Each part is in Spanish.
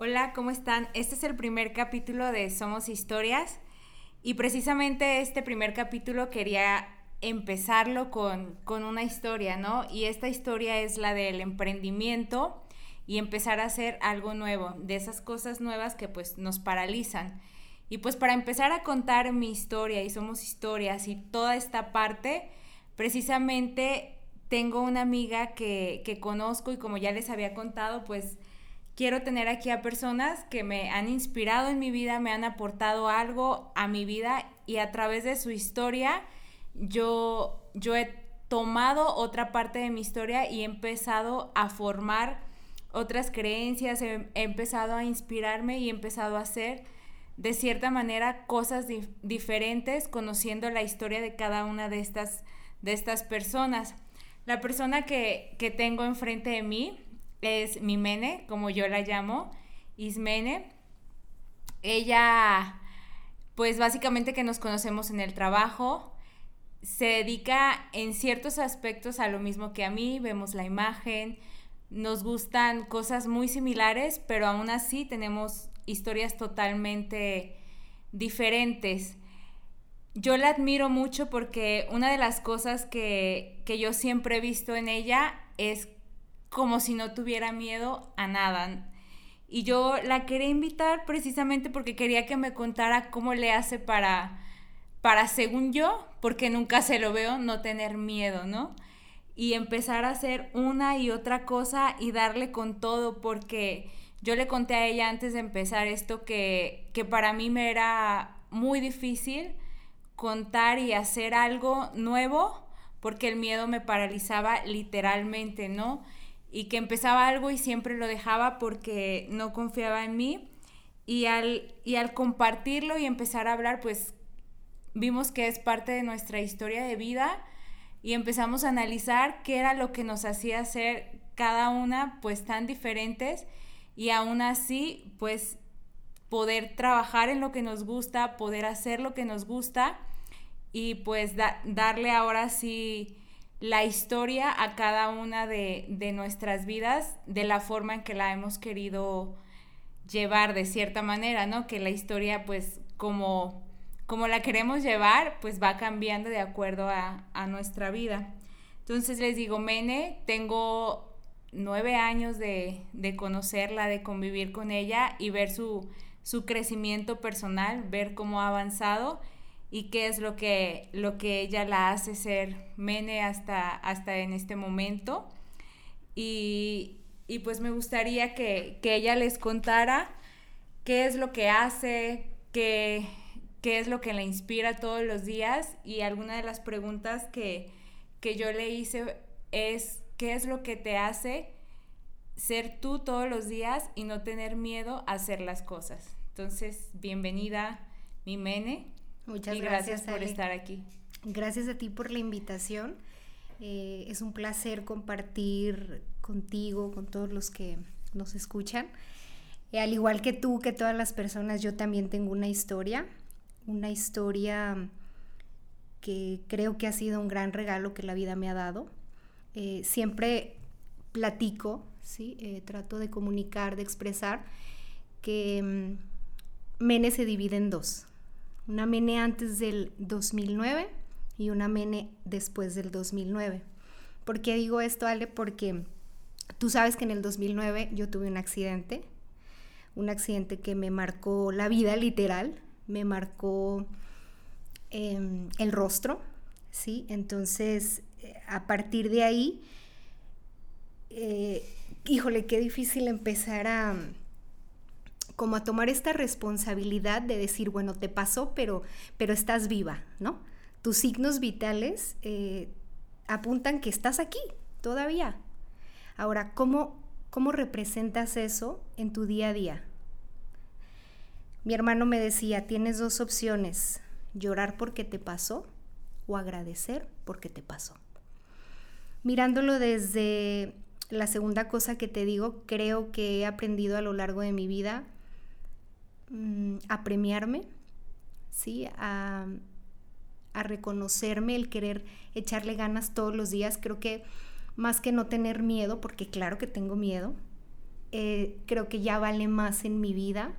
Hola, ¿cómo están? Este es el primer capítulo de Somos Historias y precisamente este primer capítulo quería empezarlo con, con una historia, ¿no? Y esta historia es la del emprendimiento y empezar a hacer algo nuevo, de esas cosas nuevas que pues nos paralizan. Y pues para empezar a contar mi historia y somos historias y toda esta parte, precisamente tengo una amiga que, que conozco y como ya les había contado, pues quiero tener aquí a personas que me han inspirado en mi vida, me han aportado algo a mi vida y a través de su historia yo, yo he tomado otra parte de mi historia y he empezado a formar otras creencias, he, empezado a inspirarme y he empezado a hacer de cierta manera cosas diferentes conociendo la historia de cada una de estas, de estas personas. La persona que, que tengo enfrente de mí es mi Mene, como yo la llamo, Ismene. Ella, pues básicamente que nos conocemos en el trabajo, se dedica en ciertos aspectos a lo mismo que a mí, vemos la imagen, nos gustan cosas muy similares, pero aún así tenemos historias totalmente diferentes. Yo la admiro mucho porque una de las cosas que, que yo siempre he visto en ella es como si no tuviera miedo a nada. Y yo la quería invitar precisamente porque quería que me contara cómo le hace para, para según yo, porque nunca se lo veo, no tener miedo, ¿no? Y empezar a hacer una y otra cosa y darle con todo, porque yo le conté a ella antes de empezar esto que, que para mí me era muy difícil contar y hacer algo nuevo, porque el miedo me paralizaba literalmente, ¿no? Y que empezaba algo y siempre lo dejaba porque no confiaba en mí. Y al, y al compartirlo y empezar a hablar, pues vimos que es parte de nuestra historia de vida y empezamos a analizar qué era lo que nos hacía ser cada una pues tan diferentes y aún así pues poder trabajar en lo que nos gusta, poder hacer lo que nos gusta y pues darle ahora sí la historia a cada una de, de, nuestras vidas de la forma en que la hemos querido llevar de cierta manera, ¿no? Que la historia pues como como la queremos llevar, pues va cambiando de acuerdo a, nuestra vida. Entonces les digo, Mene, tengo nueve años de, conocerla, de convivir con ella y ver su, crecimiento personal, ver cómo ha avanzado y qué es lo que, lo que ella la hace ser Mene hasta, hasta en este momento. Y, pues me gustaría que, que, ella les contara qué es lo que hace, qué, qué es lo que la inspira todos los días y alguna de las preguntas que, yo le hice es qué es lo que te hace ser tú todos los días y no tener miedo a hacer las cosas. Entonces, bienvenida, mi Mene. Muchas y gracias, por estar aquí. Gracias a ti por la invitación. Eh, es un placer compartir contigo, con todos los que nos escuchan. al igual que tú, que todas las personas, yo también tengo una historia una historia que creo que ha sido un gran regalo que la vida me ha dado. Eh, siempre platico, ¿sí? Eh, trato de comunicar, de expresar que mm, Mene se divide en dos. Una Mene antes del 2009 y una Mene después del 2009. ¿Por qué digo esto, Ale? Porque tú sabes que en el 2009 yo tuve un accidente, un accidente que me marcó la vida literal, me marcó em, el rostro, ¿sí? Entonces, eh, a partir de ahí, eh, híjole, qué difícil empezar a como a tomar esta responsabilidad de decir, bueno, te pasó, pero, pero estás viva, ¿no? Tus signos vitales eh, apuntan que estás aquí todavía. Ahora, ¿cómo, ¿cómo representas eso en tu día a día? Mi hermano me decía, tienes dos opciones, llorar porque te pasó o agradecer porque te pasó. Mirándolo desde la segunda cosa que te digo, creo que he aprendido a lo largo de mi vida mm, a premiarme, ¿sí? A, a reconocerme, el querer echarle ganas todos los días. Creo que más que no tener miedo, porque claro que tengo miedo, eh, creo que ya vale más en mi vida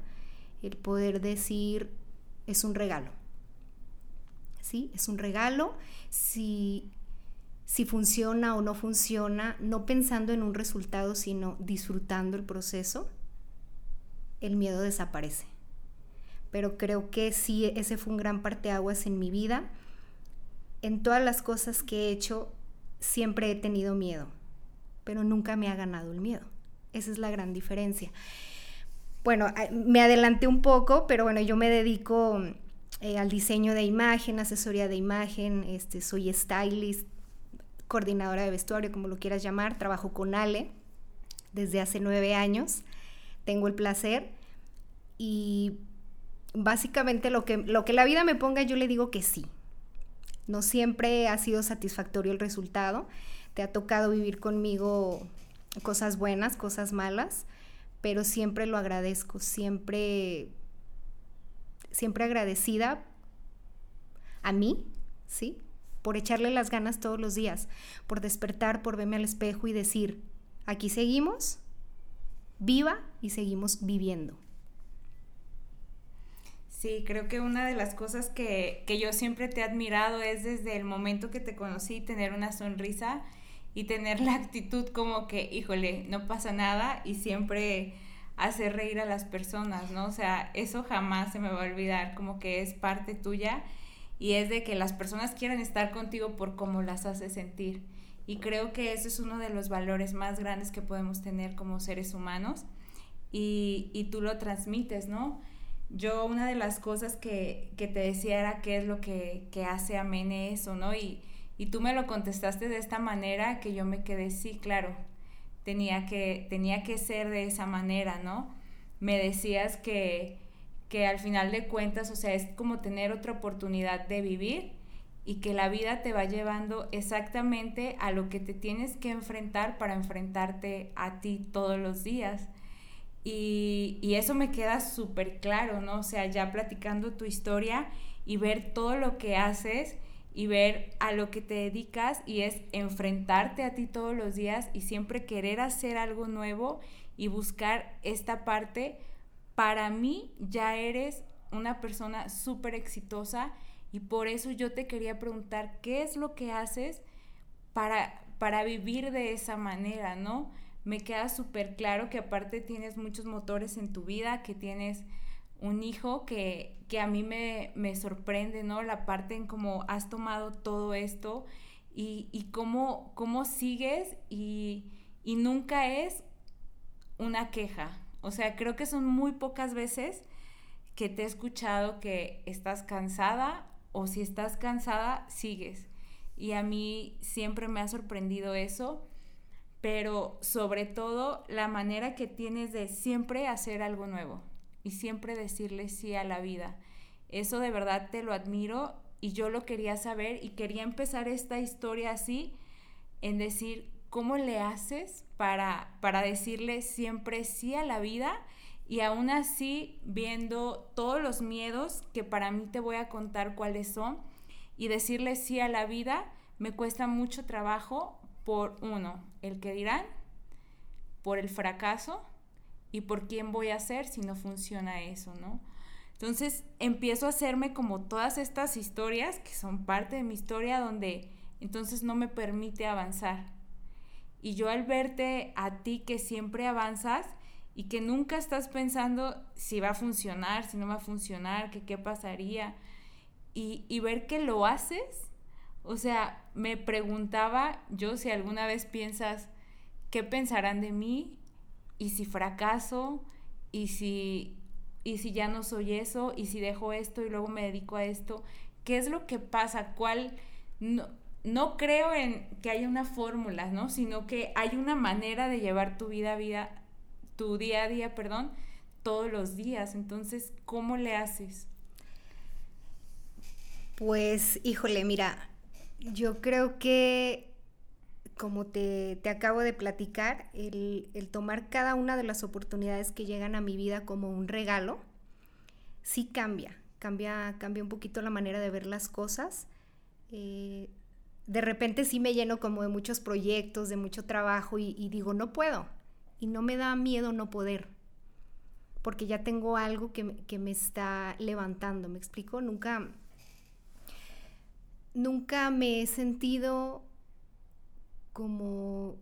el poder decir es un regalo. ¿Sí? Es un regalo. Si, si funciona o no funciona, no pensando en un resultado, sino disfrutando el proceso, el miedo desaparece. Pero creo que sí, ese fue un gran parteaguas en mi vida. En todas las cosas que he hecho, siempre he tenido miedo, pero nunca me ha ganado el miedo. Esa es la gran diferencia. Bueno, me adelanté un poco, pero bueno, yo me dedico eh, al diseño de imagen, asesoría de imagen, este, soy stylist, coordinadora de vestuario, como lo quieras llamar, trabajo con Ale desde hace nueve años, tengo el placer y básicamente lo que, lo que la vida me ponga yo le digo que sí. No siempre ha sido satisfactorio el resultado, te ha tocado vivir conmigo cosas buenas, cosas malas, pero siempre lo agradezco, siempre, siempre agradecida a mí, ¿sí? Por echarle las ganas todos los días, por despertar, por verme al espejo y decir, aquí seguimos, viva y seguimos viviendo. Sí, creo que una de las cosas que, que, yo siempre te he admirado es desde el momento que te conocí tener una sonrisa y tener la actitud como que, híjole, no pasa nada y siempre hacer reír a las personas, ¿no? O sea, eso jamás se me va a olvidar, como que es parte tuya y es de que las personas quieren estar contigo por cómo las hace sentir. Y creo que eso es uno de los valores más grandes que podemos tener como seres humanos y, y tú lo transmites, ¿no? Yo una de las cosas que, que te decía era qué es lo que, que hace amene eso, ¿no? Y, y tú me lo contestaste de esta manera que yo me quedé, sí, claro, tenía que, tenía que ser de esa manera, ¿no? Me decías que, que al final de cuentas, o sea, es como tener otra oportunidad de vivir y que la vida te va llevando exactamente a lo que te tienes que enfrentar para enfrentarte a ti todos los días. Y, y eso me queda súper claro, ¿no? O sea, ya platicando tu historia y ver todo lo que haces y ver a lo que te dedicas y es enfrentarte a ti todos los días y siempre querer hacer algo nuevo y buscar esta parte, para mí ya eres una persona súper exitosa y por eso yo te quería preguntar qué es lo que haces para, para vivir de esa manera, ¿no? Me queda súper claro que aparte tienes muchos motores en tu vida, que tienes un hijo que, que a mí me, me, sorprende, ¿no? La parte en cómo has tomado todo esto y, y cómo, cómo, sigues y, y nunca es una queja. O sea, creo que son muy pocas veces que te he escuchado que estás cansada o si estás cansada, sigues. Y a mí siempre me ha sorprendido eso, pero sobre todo la manera que tienes de siempre hacer algo nuevo y siempre decirle sí a la vida. Eso de verdad te lo admiro y yo lo quería saber y quería empezar esta historia así, en decir, ¿cómo le haces para, para decirle siempre sí a la vida? Y aún así, viendo todos los miedos que para mí te voy a contar cuáles son, y decirle sí a la vida, me cuesta mucho trabajo por uno, el que dirán, por el fracaso y por quién voy a ser si no funciona eso, ¿no? Entonces empiezo a hacerme como todas estas historias que son parte de mi historia donde entonces no me permite avanzar. Y yo al verte a ti que siempre avanzas y que nunca estás pensando si va a funcionar, si no va a funcionar, que qué pasaría, y, y ver que lo haces, o sea, me preguntaba yo si alguna vez piensas, ¿qué pensarán de mí? y si fracaso, y si, y si ya no soy eso, y si dejo esto y luego me dedico a esto, ¿qué es lo que pasa? ¿Cuál? No, no creo en que haya una fórmula, ¿no? Sino que hay una manera de llevar tu vida vida, tu día a día, perdón, todos los días. Entonces, ¿cómo le haces? Pues, híjole, mira, yo creo que como te, acabo de platicar, el, tomar cada una de las oportunidades que llegan a mi vida como un regalo, sí cambia, cambia, cambia un poquito la manera de ver las cosas. Eh, de repente sí me lleno como de muchos proyectos, de mucho trabajo y, digo, no puedo. y no me da miedo no poder, porque ya tengo algo que, que me está levantando, ¿me explico? Nunca, nunca me he sentido como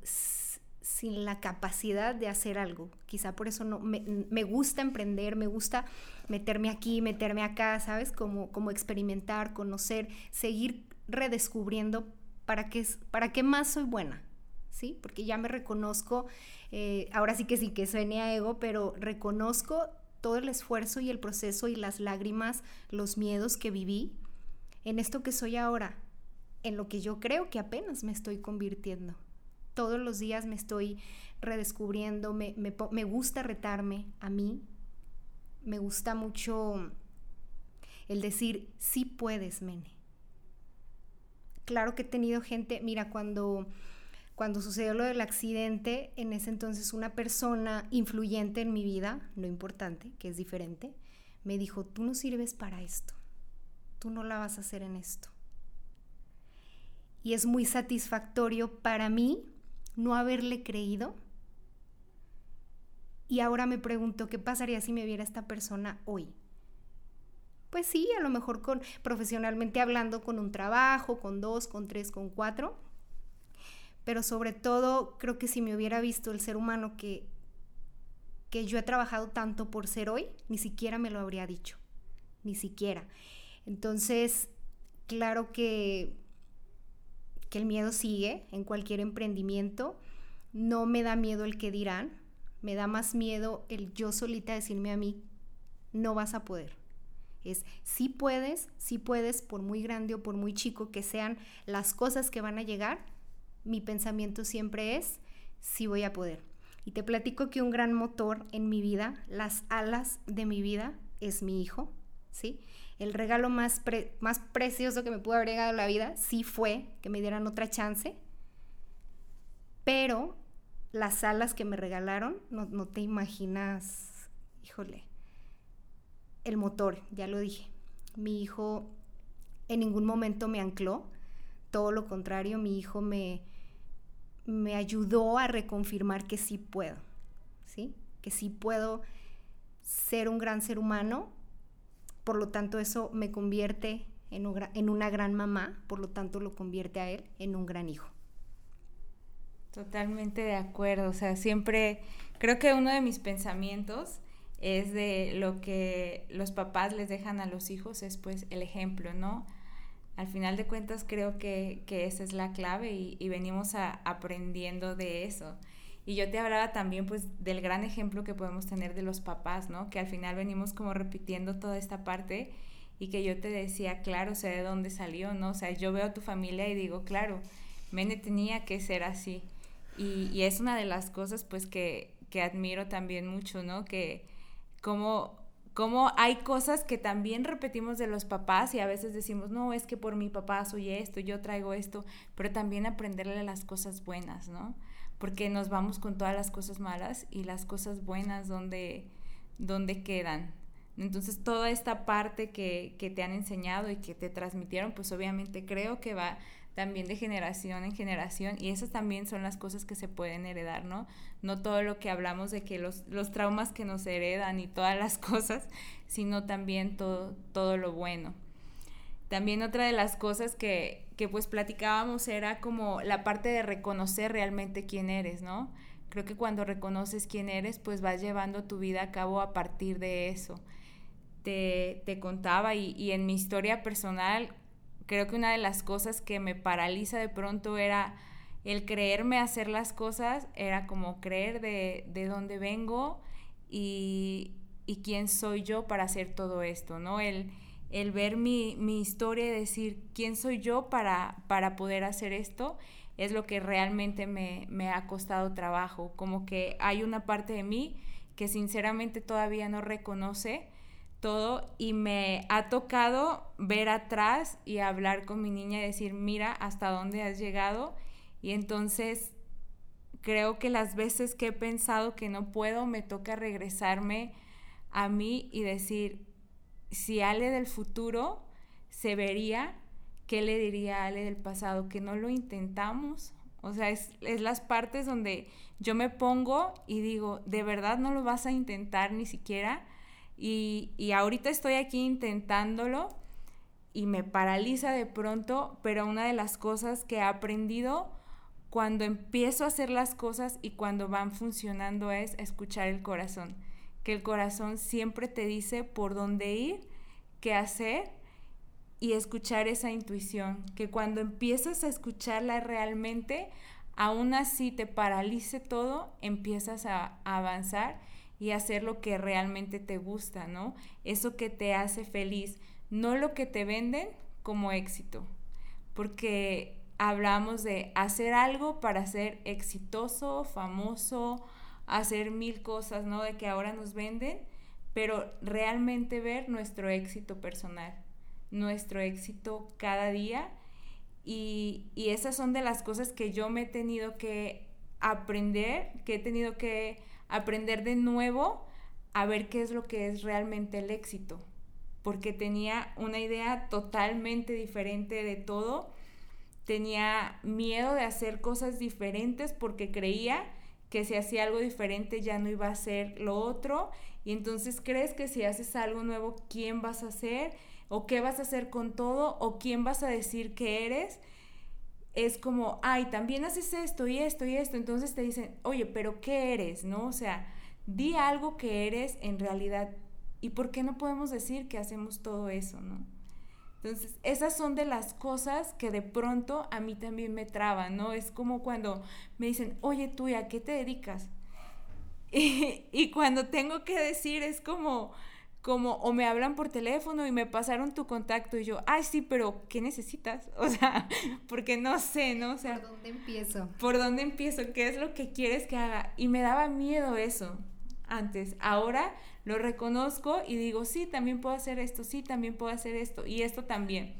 sin la capacidad de hacer algo. Quizá por eso no me, me, gusta emprender, me gusta meterme aquí, meterme acá, ¿sabes? Como, como experimentar, conocer, seguir redescubriendo para qué, para qué más soy buena, ¿sí? Porque ya me reconozco, eh, ahora sí que sí que suene a ego, pero reconozco todo el esfuerzo y el proceso y las lágrimas, los miedos que viví en esto que soy ahora, en lo que yo creo que apenas me estoy convirtiendo. Todos los días me estoy redescubriendo, me, me gusta retarme a mí, me gusta mucho el decir, sí puedes, Mene. Claro que he tenido gente, mira, cuando, cuando sucedió lo del accidente, en ese entonces una persona influyente en mi vida, no importante, que es diferente, me dijo, tú no sirves para esto, tú no la vas a hacer en esto. Y es muy satisfactorio para mí no haberle creído. Y ahora me pregunto, ¿qué pasaría si me viera esta persona hoy? Pues sí, a lo mejor con profesionalmente hablando con un trabajo, con dos, con tres, con cuatro. Pero sobre todo creo que si me hubiera visto el ser humano que, que yo he trabajado tanto por ser hoy, ni siquiera me lo habría dicho. Ni siquiera. Entonces, claro que, el miedo sigue en cualquier emprendimiento. No me da miedo el que dirán. Me da más miedo el yo solita decirme a mí, no vas a poder es si puedes, si puedes, por muy grande o por muy chico que sean las cosas que van a llegar, mi pensamiento siempre es si voy a poder. Y te platico que un gran motor en mi vida, las alas de mi vida, es mi hijo, ¿sí? El regalo más, más precioso que me pudo haber a la vida sí fue que me dieran otra chance, pero las alas que me regalaron, no, no te imaginas, híjole, el motor, ya lo dije. Mi hijo en ningún momento me ancló, todo lo contrario, mi hijo me, me ayudó a reconfirmar que sí puedo, ¿sí? Que sí puedo ser un gran ser humano, por lo tanto eso me convierte en, en una gran mamá, por lo tanto lo convierte a él en un gran hijo. Totalmente de acuerdo, o sea, siempre creo que uno de mis pensamientos es de lo que los papás les dejan a los hijos, es pues el ejemplo, ¿no? Al final de cuentas creo que, esa es la clave y, venimos aprendiendo de eso. Y yo te hablaba también pues del gran ejemplo que podemos tener de los papás, ¿no? Que al final venimos como repitiendo toda esta parte y que yo te decía, claro, sé de dónde salió, ¿no? O sea, yo veo a tu familia y digo, claro, Mene tenía que ser así. Y, y es una de las cosas pues que, que admiro también mucho, ¿no? Que, como como hay cosas que también repetimos de los papás y a veces decimos, no, es que por mi papá soy esto, yo traigo esto, pero también aprenderle las cosas buenas, ¿no? Porque nos vamos con todas las cosas malas y las cosas buenas donde, donde quedan. Entonces, toda esta parte que, que te han enseñado y que te transmitieron, pues obviamente creo que va también de generación en generación y esas también son las cosas que se pueden heredar, ¿no? No todo lo que hablamos de que los, los traumas que nos heredan y todas las cosas, sino también todo, todo lo bueno. También otra de las cosas que, que pues platicábamos era como la parte de reconocer realmente quién eres, ¿no? Creo que cuando reconoces quién eres, pues vas llevando tu vida a cabo a partir de eso. Te, te contaba y, y en mi historia personal creo que una de las cosas que me paraliza de pronto era el creerme hacer las cosas, era como creer de, dónde vengo y, quién soy yo para hacer todo esto, ¿no? El, el ver mi, historia y decir quién soy yo para, para poder hacer esto es lo que realmente me, me ha costado trabajo, como que hay una parte de mí que sinceramente todavía no reconoce todo y me ha tocado ver atrás y hablar con mi niña y decir, mira hasta dónde has llegado. Y entonces creo que las veces que he pensado que no puedo, me toca regresarme a mí y decir, si Ale del futuro se vería, ¿qué le diría a Ale del pasado? Que no lo intentamos O sea, es, es, las partes donde yo me pongo y digo, de verdad no lo vas a intentar ni siquiera. Y, y ahorita estoy aquí intentándolo y me paraliza de pronto, pero una de las cosas que he aprendido cuando empiezo a hacer las cosas y cuando van funcionando es escuchar el corazón. Que el corazón siempre te dice por dónde ir, qué hacer y escuchar esa intuición. Que cuando empiezas a escucharla realmente, aún así te paralice todo, empiezas a, avanzar y hacer lo que realmente te gusta, ¿no? Eso que te hace feliz, no lo que te venden como éxito. Porque hablamos de hacer algo para ser exitoso, famoso, hacer mil cosas, ¿no? De que ahora nos venden, pero realmente ver nuestro éxito personal, nuestro éxito cada día. Y, y esas son de las cosas que yo me he tenido que aprender, que he tenido que aprender de nuevo a ver qué es lo que es realmente el éxito, porque tenía una idea totalmente diferente de todo tenía miedo de hacer cosas diferentes porque creía que si hacía algo diferente ya no iba a ser lo otro y entonces crees que si haces algo nuevo, ¿quién vas a hacer? ¿O qué vas a hacer con todo? ¿O quién vas a decir que eres? Es como, ay, también haces esto y esto y esto. Entonces te dicen, oye, pero ¿qué eres? ¿No? O sea, di algo que eres en realidad. ¿Y por qué no podemos decir que hacemos todo eso? ¿No? Entonces, esas son de las cosas que de pronto a mí también me traban, ¿no? Es como cuando me dicen, oye, tú, ¿a qué te dedicas? Y, cuando tengo que decir es como, como, o me hablan por teléfono y me pasaron tu contacto y yo, ay, sí, pero ¿qué necesitas? O sea, porque no sé, ¿no? O sea, ¿por dónde empiezo? ¿Por dónde empiezo? ¿Qué es lo que quieres que haga? Y me daba miedo eso antes. Ahora lo reconozco y digo, sí, también puedo hacer esto, sí, también puedo hacer esto y esto también.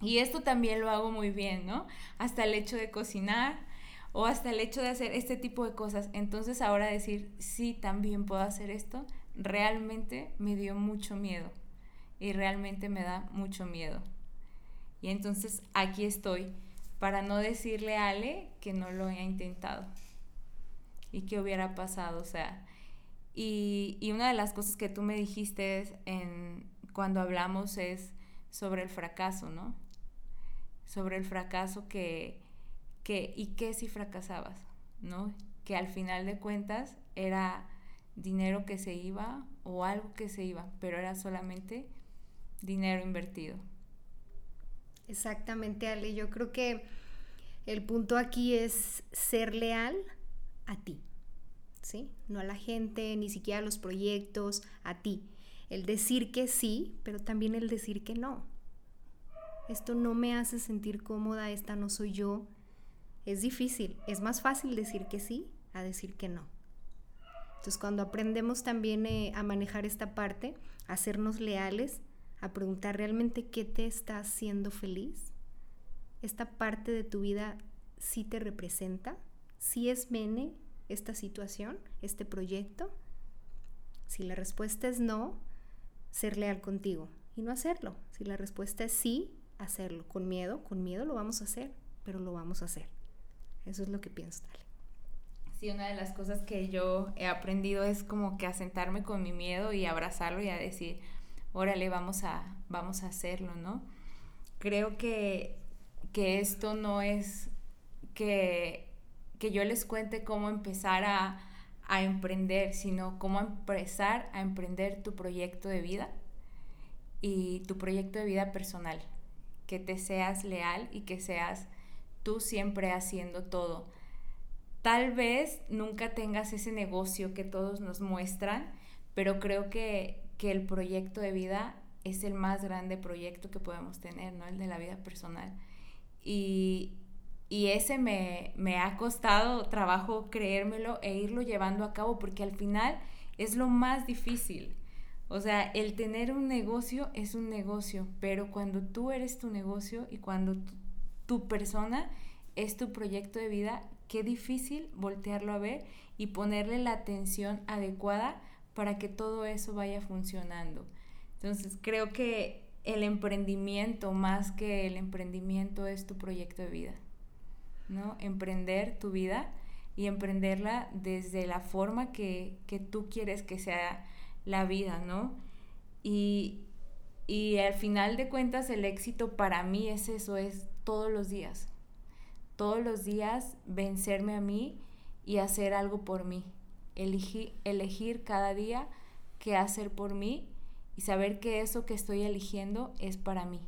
Y esto también lo hago muy bien, ¿no? Hasta el hecho de cocinar o hasta el hecho de hacer este tipo de cosas. Entonces ahora decir, sí, también puedo hacer esto, realmente me dio mucho miedo y realmente me da mucho miedo. Y entonces aquí estoy para no decirle a Ale que no lo haya intentado y que hubiera pasado. O sea, y, una de las cosas que tú me dijiste en, cuando hablamos es sobre el fracaso, ¿no? Sobre el fracaso que, que, y qué si fracasabas, ¿no? Que al final de cuentas era dinero que se iba o algo que se iba, pero era solamente dinero invertido. Exactamente, Ale. Yo creo que el punto aquí es ser leal a ti. ¿Sí? No a la gente, ni siquiera a los proyectos, a ti. El decir que sí, pero también el decir que no. Esto no me hace sentir cómoda, esta no soy yo. Es difícil, es más fácil decir que sí a decir que no. Entonces cuando aprendemos también eh, a manejar esta parte, a sernos leales, a preguntar realmente qué te está haciendo feliz, esta parte de tu vida sí te representa, sí es Mene, esta situación, este proyecto? Si la respuesta es no, ser leal contigo y no hacerlo. Si la respuesta es sí, hacerlo. Con miedo, con miedo lo vamos a hacer, pero lo vamos a hacer. Eso es lo que pienso, Dale. Sí, una de las cosas que yo he aprendido es como que asentarme con mi miedo y abrazarlo y a decir, órale, vamos a, vamos a hacerlo, ¿no? Creo que, que esto no es que que yo les cuente cómo empezar a, emprender, sino cómo empezar a emprender tu proyecto de vida y tu proyecto de vida personal. Que te seas leal y que seas tú siempre haciendo todo. Tal vez nunca tengas ese negocio que todos nos muestran, pero creo que, que el proyecto de vida es el más grande proyecto que podemos tener, ¿no? El de la vida personal. Y, y ese me, ha costado trabajo creérmelo e irlo llevando a cabo porque al final es lo más difícil. O sea, el tener un negocio es un negocio, pero cuando tú eres tu negocio y cuando tu, persona es tu proyecto de vida, qué difícil voltearlo a ver y ponerle la atención adecuada para que todo eso vaya funcionando. Entonces, creo que el emprendimiento, más que el emprendimiento, es tu proyecto de vida. ¿No? Emprender tu vida y emprenderla desde la forma que, tú quieres que sea la vida, ¿no? Y, y al final de cuentas el éxito para mí es eso, es todos los días. Todos los días vencerme a mí y hacer algo por mí. Elegir, elegir cada día qué hacer por mí y saber que eso que estoy eligiendo es para mí.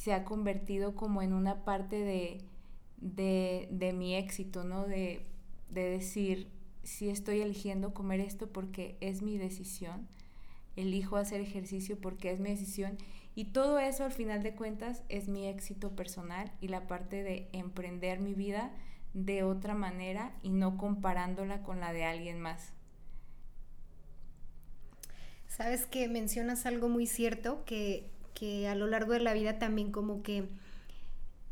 Se ha convertido como en una parte de, de, mi éxito, ¿no? De, de decir, si estoy eligiendo comer esto porque es mi decisión, elijo hacer ejercicio porque es mi decisión y todo eso al final de cuentas es mi éxito personal y la parte de emprender mi vida de otra manera y no comparándola con la de alguien más. Sabes que mencionas algo muy cierto, que, que a lo largo de la vida también como que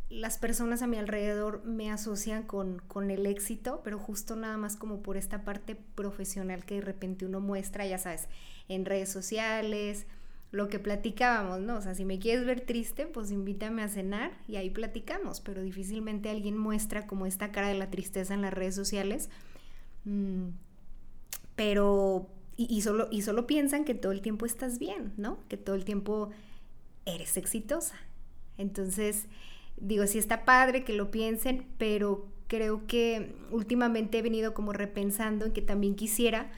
las personas a mi alrededor me asocian con, con, el éxito, pero justo nada más como por esta parte profesional que de repente uno muestra, ya sabes, en redes sociales, lo que platicábamos, ¿no? O sea, si me quieres ver triste, pues invítame a cenar y ahí platicamos, pero difícilmente alguien muestra como esta cara de la tristeza en las redes sociales. Mm, pero, y, solo, y solo piensan que todo el tiempo estás bien, ¿no? Que todo el tiempo eres exitosa. Entonces, digo, sí está padre que lo piensen, pero creo que últimamente he venido como repensando en que también quisiera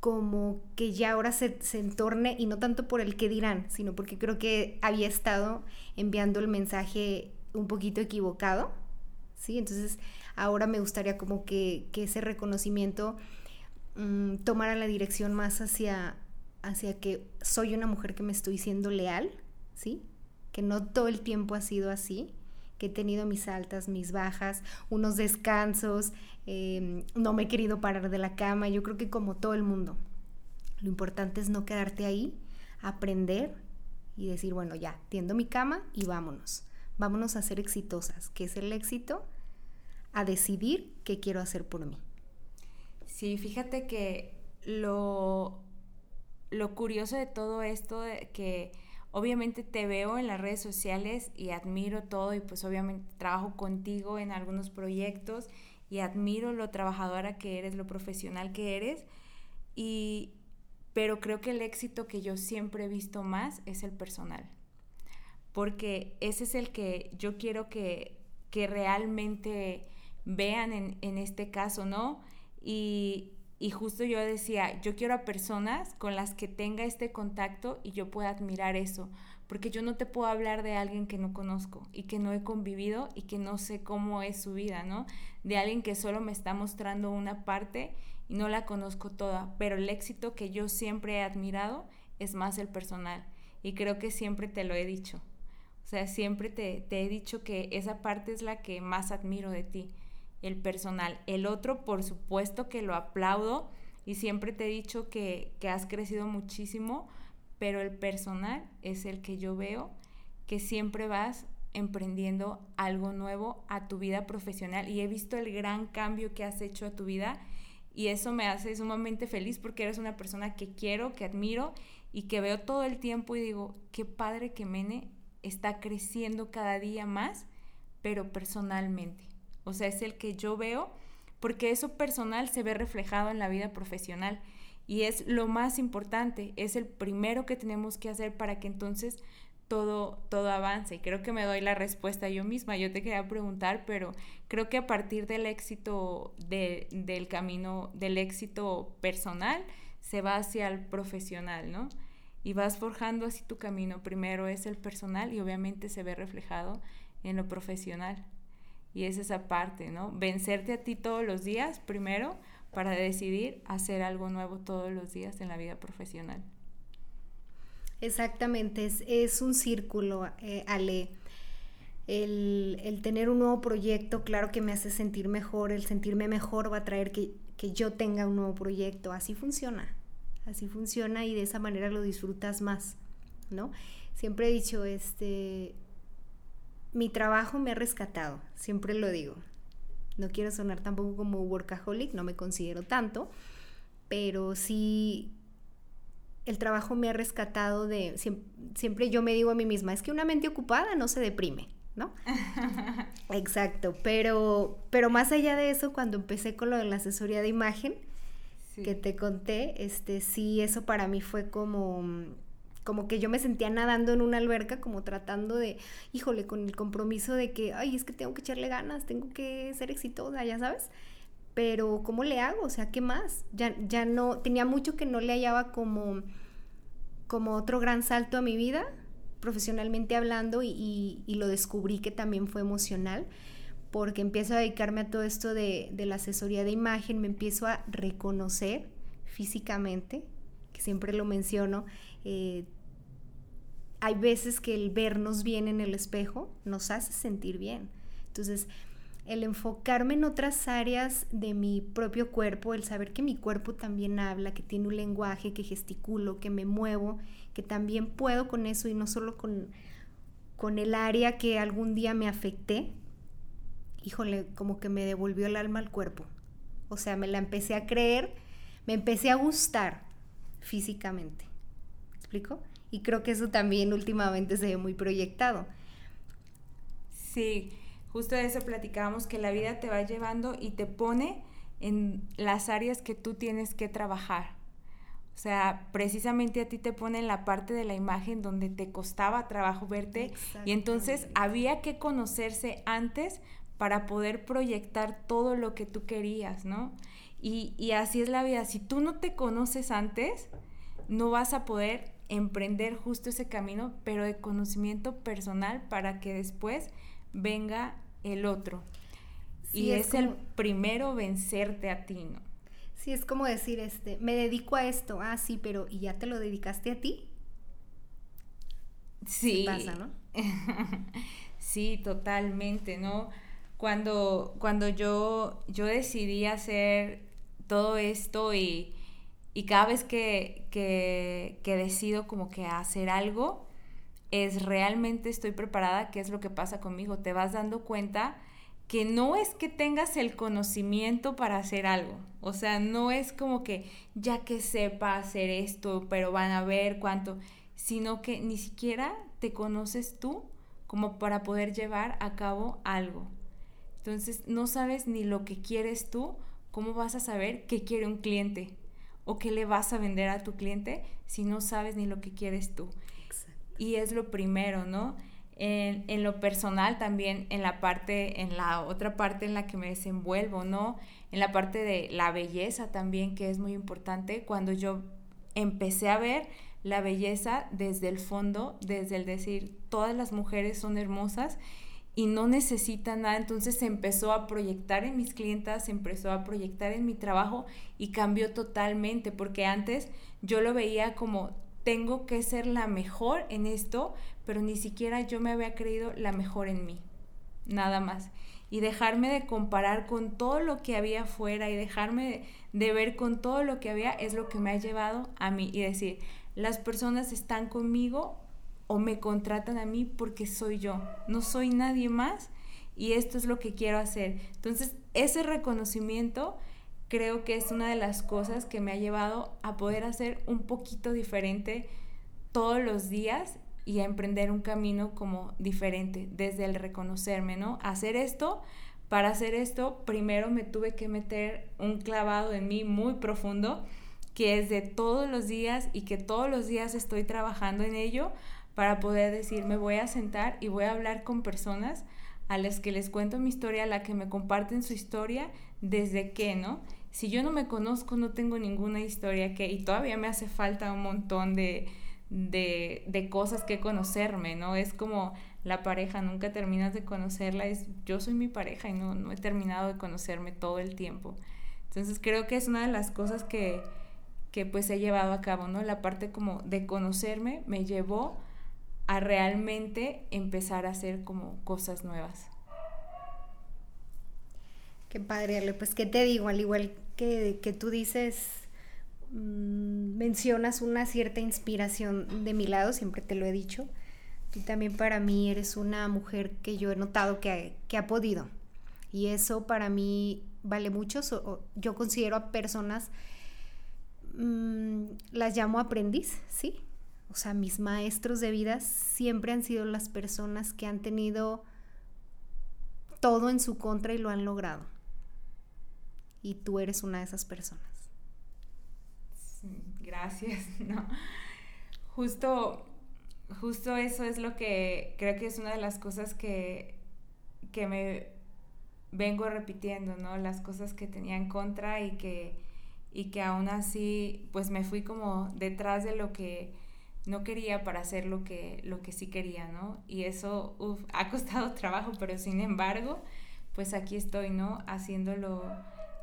como que ya ahora se, entorne, y no tanto por el que dirán, sino porque creo que había estado enviando el mensaje un poquito equivocado, ¿sí? Entonces ahora me gustaría como que, que ese reconocimiento mm, tomara la dirección más hacia, hacia que soy una mujer que me estoy siendo leal, ¿sí? Que no todo el tiempo ha sido así, que he tenido mis altas, mis bajas, unos descansos, em, no me he querido parar de la cama, yo creo que como todo el mundo. Lo importante es no quedarte ahí, aprender y decir, bueno, ya, tiendo mi cama y vámonos. Vámonos a ser exitosas, que es el éxito, a decidir qué quiero hacer por mí. Sí, fíjate que lo, lo curioso de todo esto, de que Obviamente te veo en las redes sociales y admiro todo y pues obviamente trabajo contigo en algunos proyectos y admiro lo trabajadora que eres, lo profesional que eres. Y, pero creo que el éxito que yo siempre he visto más es el personal. Porque ese es el que yo quiero que, que realmente vean en, en este caso, ¿no? Y, y justo yo decía, yo quiero a personas con las que tenga este contacto y yo pueda admirar eso, porque yo no te puedo hablar de alguien que no conozco y que no he convivido y que no sé cómo es su vida, ¿no? De alguien que solo me está mostrando una parte y no la conozco toda, pero el éxito que yo siempre he admirado es más el personal y creo que siempre te lo he dicho. O sea, siempre te, te he dicho que esa parte es la que más admiro de ti el personal. El otro, por supuesto que lo aplaudo y siempre te he dicho que, has crecido muchísimo, pero el personal es el que yo veo que siempre vas emprendiendo algo nuevo a tu vida profesional y he visto el gran cambio que has hecho a tu vida y eso me hace sumamente feliz porque eres una persona que quiero, que admiro y que veo todo el tiempo y digo, qué padre que Mene está creciendo cada día más, pero personalmente. O sea, es el que yo veo porque eso personal se ve reflejado en la vida profesional y es lo más importante, es el primero que tenemos que hacer para que entonces todo, todo avance. Y creo que me doy la respuesta yo misma. Yo te quería preguntar, pero creo que a partir del éxito del camino, del éxito personal, se va hacia el profesional, ¿no? Y vas forjando así tu camino. Primero es el personal y obviamente se ve reflejado en lo profesional. Y es esa parte, ¿no? Vencerte a ti todos los días primero para decidir hacer algo nuevo todos los días en la vida profesional. Exactamente, es, un círculo, eh, Ale. El, tener un nuevo proyecto, claro que me hace sentir mejor, el sentirme mejor va a traer que, que yo tenga un nuevo proyecto, así funciona, así funciona y de esa manera lo disfrutas más, ¿no? Siempre he dicho, este, mi trabajo me ha rescatado, siempre lo digo. No quiero sonar tampoco como workaholic, no me considero tanto, pero sí el trabajo me ha rescatado de, siempre, yo me digo a mí misma, es que una mente ocupada no se deprime, ¿no? Exacto, pero, pero más allá de eso, cuando empecé con lo de la asesoría de imagen, que te conté, este, sí, eso para mí fue como, como que yo me sentía nadando en una alberca, como tratando de, híjole, con el compromiso de que, ay, es que tengo que echarle ganas, tengo que ser exitosa, ya sabes. Pero, ¿cómo le hago? O sea, ¿qué más? Ya, ya no, tenía mucho que no le hallaba como, como otro gran salto a mi vida, profesionalmente hablando, y, y lo descubrí que también fue emocional porque empiezo a dedicarme a todo esto de, la asesoría de imagen, me empiezo a reconocer físicamente, que siempre lo menciono. Eh, hay veces que el vernos bien en el espejo nos hace sentir bien. Entonces, el enfocarme en otras áreas de mi propio cuerpo, el saber que mi cuerpo también habla, que tiene un lenguaje, que gesticulo, que me muevo, que también puedo con eso y no solo con, con el área que algún día me afecté, híjole, como que me devolvió el alma al cuerpo. O sea, me la empecé a creer, me empecé a gustar físicamente. ¿Me explico? Y creo que eso también últimamente se ve muy proyectado. Sí, justo de eso platicábamos, que la vida te va llevando y te pone en las áreas que tú tienes que trabajar. O sea, precisamente a ti te pone en la parte de la imagen donde te costaba trabajo verte y entonces había que conocerse antes para poder proyectar todo lo que tú querías, ¿no? Y, así es la vida. Si tú no te conoces antes, no vas a poder emprender justo ese camino, pero de conocimiento personal para que después venga el otro. y es, el primero vencerte a ti, ¿no? Sí, es como decir, este, me dedico a esto, ah, sí, pero ¿y ya te lo dedicaste a ti? Sí. pasa, ¿no? sí, totalmente, ¿no? cuando, cuando yo, yo decidí hacer todo esto y, cada vez que, que, decido como que hacer algo, es realmente estoy preparada, qué es lo que pasa conmigo. Te vas dando cuenta que no es que tengas el conocimiento para hacer algo. O sea, no es como que ya que sepa hacer esto, pero van a ver cuánto, sino que ni siquiera te conoces tú como para poder llevar a cabo algo. Entonces no sabes ni lo que quieres tú, ¿cómo vas a saber qué quiere un cliente? ¿O qué le vas a vender a tu cliente si no sabes ni lo que quieres tú? Y es lo primero, ¿no? En, en, lo personal también, en la parte, en la otra parte en la que me desenvuelvo, ¿no? En la parte de la belleza también, que es muy importante, cuando yo empecé a ver la belleza desde el fondo, desde el decir, todas las mujeres son hermosas y no necesita nada. Entonces se empezó a proyectar en mis clientas, se empezó a proyectar en mi trabajo y cambió totalmente, porque antes yo lo veía como tengo que ser la mejor en esto, pero ni siquiera yo me había creído la mejor en mí, nada más. Y dejarme de comparar con todo lo que había afuera y dejarme de, de ver con todo lo que había es lo que me ha llevado a mí y decir, las personas están conmigo o me contratan a mí porque soy yo, no soy nadie más y esto es lo que quiero hacer. Entonces, ese reconocimiento creo que es una de las cosas que me ha llevado a poder hacer un poquito diferente todos los días y a emprender un camino como diferente desde el reconocerme, ¿no? Hacer esto, para hacer esto, primero me tuve que meter un clavado en mí muy profundo, que es de todos los días y que todos los días estoy trabajando en ello para poder decir, me voy a sentar y voy a hablar con personas a las que les cuento mi historia, a la que me comparten su historia, desde qué, ¿no? Si yo no me conozco, no tengo ninguna historia que, y todavía me hace falta un montón de, de, de cosas que conocerme, ¿no? Es como la pareja, nunca terminas de conocerla, es yo soy mi pareja y no, no he terminado de conocerme todo el tiempo. Entonces creo que es una de las cosas que, que pues he llevado a cabo, ¿no? La parte como de conocerme me llevó a realmente empezar a hacer como cosas nuevas. Qué padre, Ale. Pues, ¿qué te digo? Al igual que, que tú dices, mm, mencionas una cierta inspiración de mi lado, siempre te lo he dicho. Tú también para mí eres una mujer que yo he notado que, que ha podido. Y eso para mí vale mucho. yo considero a personas, mm, las llamo aprendiz, ¿sí? O sea, mis maestros de vida siempre han sido las personas que han tenido todo en su contra y lo han logrado. Y tú eres una de esas personas. gracias, no. Justo, justo eso es lo que creo que es una de las cosas que, que me vengo repitiendo, ¿no? Las cosas que tenía en contra y que, y que aún así, pues me fui como detrás de lo que no quería para hacer lo que, lo que sí quería, ¿no? Y eso ha costado trabajo, pero sin embargo, pues aquí estoy, ¿no? Haciendo lo,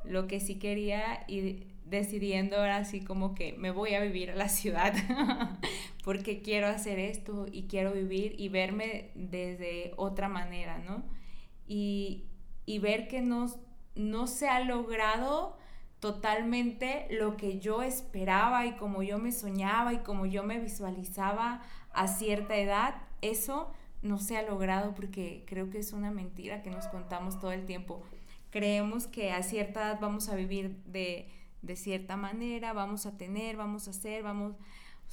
lo que sí quería y decidiendo ahora así como que me voy a vivir a la ciudad porque quiero hacer esto y quiero vivir y verme desde otra manera, ¿no? Y, y ver que no, no se ha logrado totalmente lo que yo esperaba y como yo me soñaba y como yo me visualizaba a cierta edad, eso no se ha logrado porque creo que es una mentira que nos contamos todo el tiempo. Creemos que a cierta edad vamos a vivir de, cierta manera, vamos a tener, vamos a hacer, vamos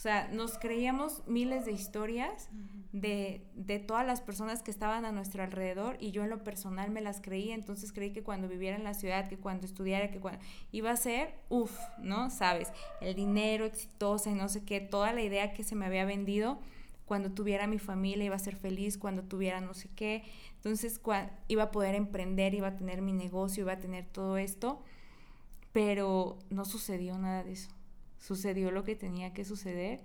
o sea, nos creíamos miles de historias de, de, todas las personas que estaban a nuestro alrededor y yo en lo personal me las creí, entonces creí que cuando viviera en la ciudad, que cuando estudiara, que cuando iba a ser, uff, ¿no? Sabes, el dinero exitoso y no sé qué, toda la idea que se me había vendido, cuando tuviera mi familia iba a ser feliz, cuando tuviera no sé qué, entonces iba a poder emprender, iba a tener mi negocio, iba a tener todo esto, pero no sucedió nada de eso sucedió lo que tenía que suceder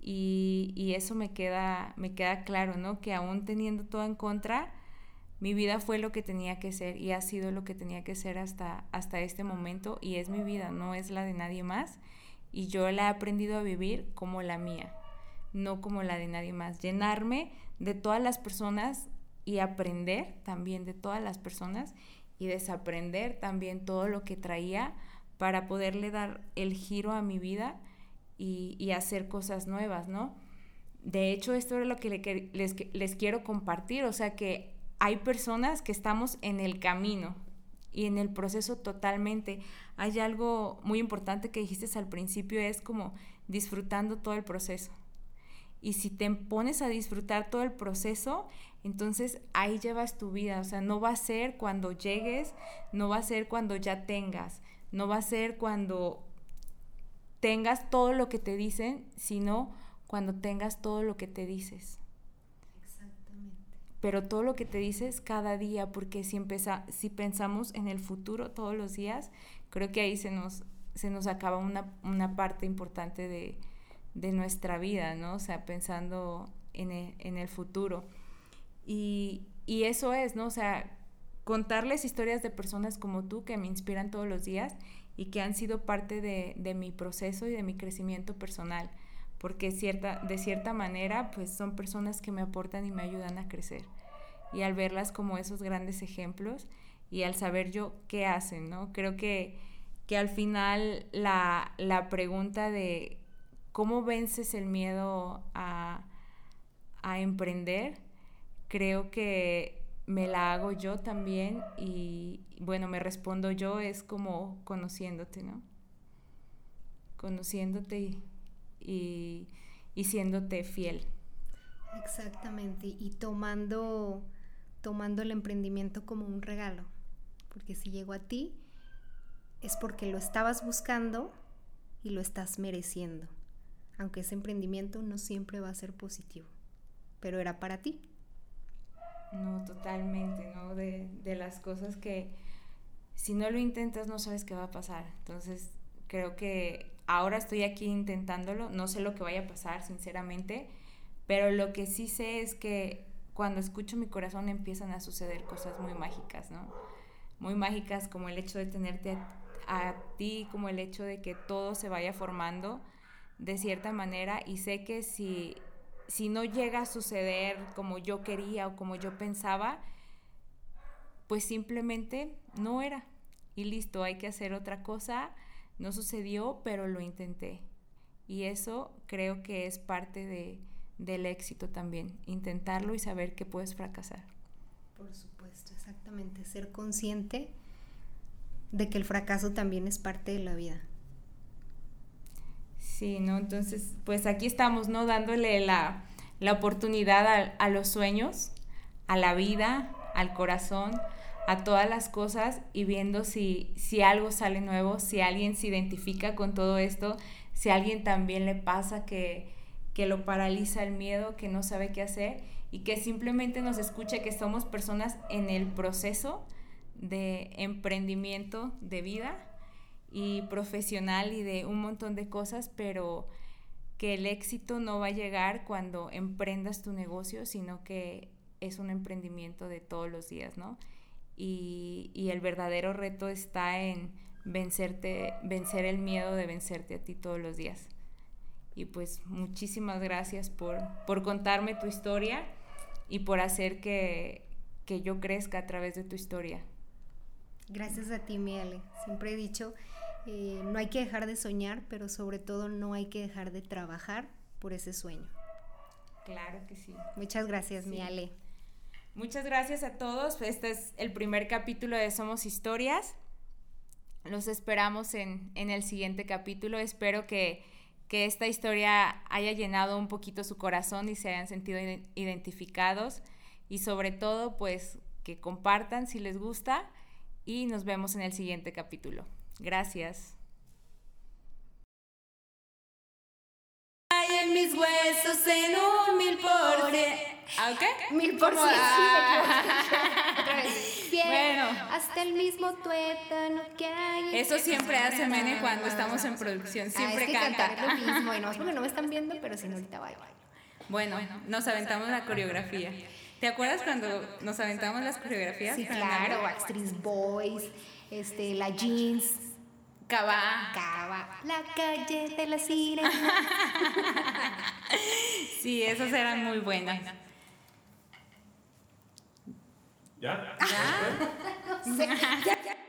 y, eso me queda, me queda claro, ¿no? Que aún teniendo todo en contra, mi vida fue lo que tenía que ser y ha sido lo que tenía que ser hasta, hasta este momento y es mi vida, no es la de nadie más y yo la he aprendido a vivir como la mía, no como la de nadie más. Llenarme de todas las personas y aprender también de todas las personas y desaprender también todo lo que traía para poderle dar el giro a mi vida y, hacer cosas nuevas, ¿no? De hecho, esto es lo que les, les quiero compartir, o sea que hay personas que estamos en el camino y en el proceso totalmente. Hay algo muy importante que dijiste al principio, es como disfrutando todo el proceso. Y si te pones a disfrutar todo el proceso, entonces ahí llevas tu vida. O sea, no va a ser cuando llegues, no va a ser cuando ya tengas, no va a ser cuando tengas todo lo que te dicen, sino cuando tengas todo lo que te dices. Exactamente. Pero todo lo que te dices cada día, porque si, si pensamos en el futuro todos los días, creo que ahí se nos, se nos acaba una, parte importante de, nuestra vida, ¿no? O sea, pensando en el, futuro. Y, y, eso es, ¿no? O sea, contarles historias de personas como tú que me inspiran todos los días y que han sido parte de, mi proceso y de mi crecimiento personal, porque cierta, de cierta manera pues son personas que me aportan y me ayudan a crecer. Y al verlas como esos grandes ejemplos y al saber yo qué hacen, ¿no? Creo que, que al final la, la pregunta de cómo vences el miedo a, a emprender, creo que me la hago yo también y bueno, me respondo yo es como conociéndote, ¿no? Conociéndote y, y, siéndote fiel. Exactamente, y tomando, tomando el emprendimiento como un regalo, porque si llegó a ti es porque lo estabas buscando y lo estás mereciendo, aunque ese emprendimiento no siempre va a ser positivo, pero era para ti. No, totalmente, ¿no? De, de, las cosas que si no lo intentas no sabes qué va a pasar. Entonces, creo que ahora estoy aquí intentándolo, no sé lo que vaya a pasar, sinceramente, pero lo que sí sé es que cuando escucho mi corazón empiezan a suceder cosas muy mágicas, ¿no? Muy mágicas como el hecho de tenerte a, a ti, como el hecho de que todo se vaya formando de cierta manera y sé que si si no llega a suceder como yo quería o como yo pensaba, pues simplemente no era. Y listo, hay que hacer otra cosa. No sucedió, pero lo intenté. Y eso creo que es parte de, del éxito también, intentarlo y saber que puedes fracasar. Por supuesto, exactamente, ser consciente de que el fracaso también es parte de la vida. Sí, ¿no? Entonces, pues aquí estamos, ¿no? Dándole la, oportunidad a, los sueños, a la vida, al corazón, a todas las cosas y viendo si, si algo sale nuevo, si alguien se identifica con todo esto, si a alguien también le pasa que, que lo paraliza el miedo, que no sabe qué hacer y que simplemente nos escuche que somos personas en el proceso de emprendimiento de vida y profesional y de un montón de cosas, pero que el éxito no va a llegar cuando emprendas tu negocio, sino que es un emprendimiento de todos los días, ¿no? Y, y el verdadero reto está en vencerte, vencer el miedo de vencerte a ti todos los días. Y pues muchísimas gracias por, por contarme tu historia y por hacer que, que yo crezca a través de tu historia. Gracias a ti, Miele. Siempre he dicho, eh, no hay que dejar de soñar, pero sobre todo no hay que dejar de trabajar por ese sueño. Claro que sí. Muchas gracias, Miale. Muchas gracias a todos. Este es el primer capítulo de Somos Historias. Los esperamos en, en el siguiente capítulo. Espero que, que, esta historia haya llenado un poquito su corazón y se hayan sentido identificados. Y sobre todo, pues que compartan si les gusta y nos vemos en el siguiente capítulo. Gracias. Hay en mis huesos en un mil por ¿Ah, qué? Mil por cien. Bueno. Hasta el mismo tuétano que hay. Eso siempre hace Mene cuando estamos en producción. Siempre ah, es que canta. cantar es lo mismo. Y no es porque no me están viendo, pero si no, ahorita bailo. Bueno, nos aventamos la coreografía. ¿Te acuerdas cuando nos aventamos las coreografías? Sí, claro, Backstreet Boys, este, la Jeans. Cava. Cava. La calle de la sirena. sí, esas eran muy buenas. ¿Ya? ¿Ya? Ya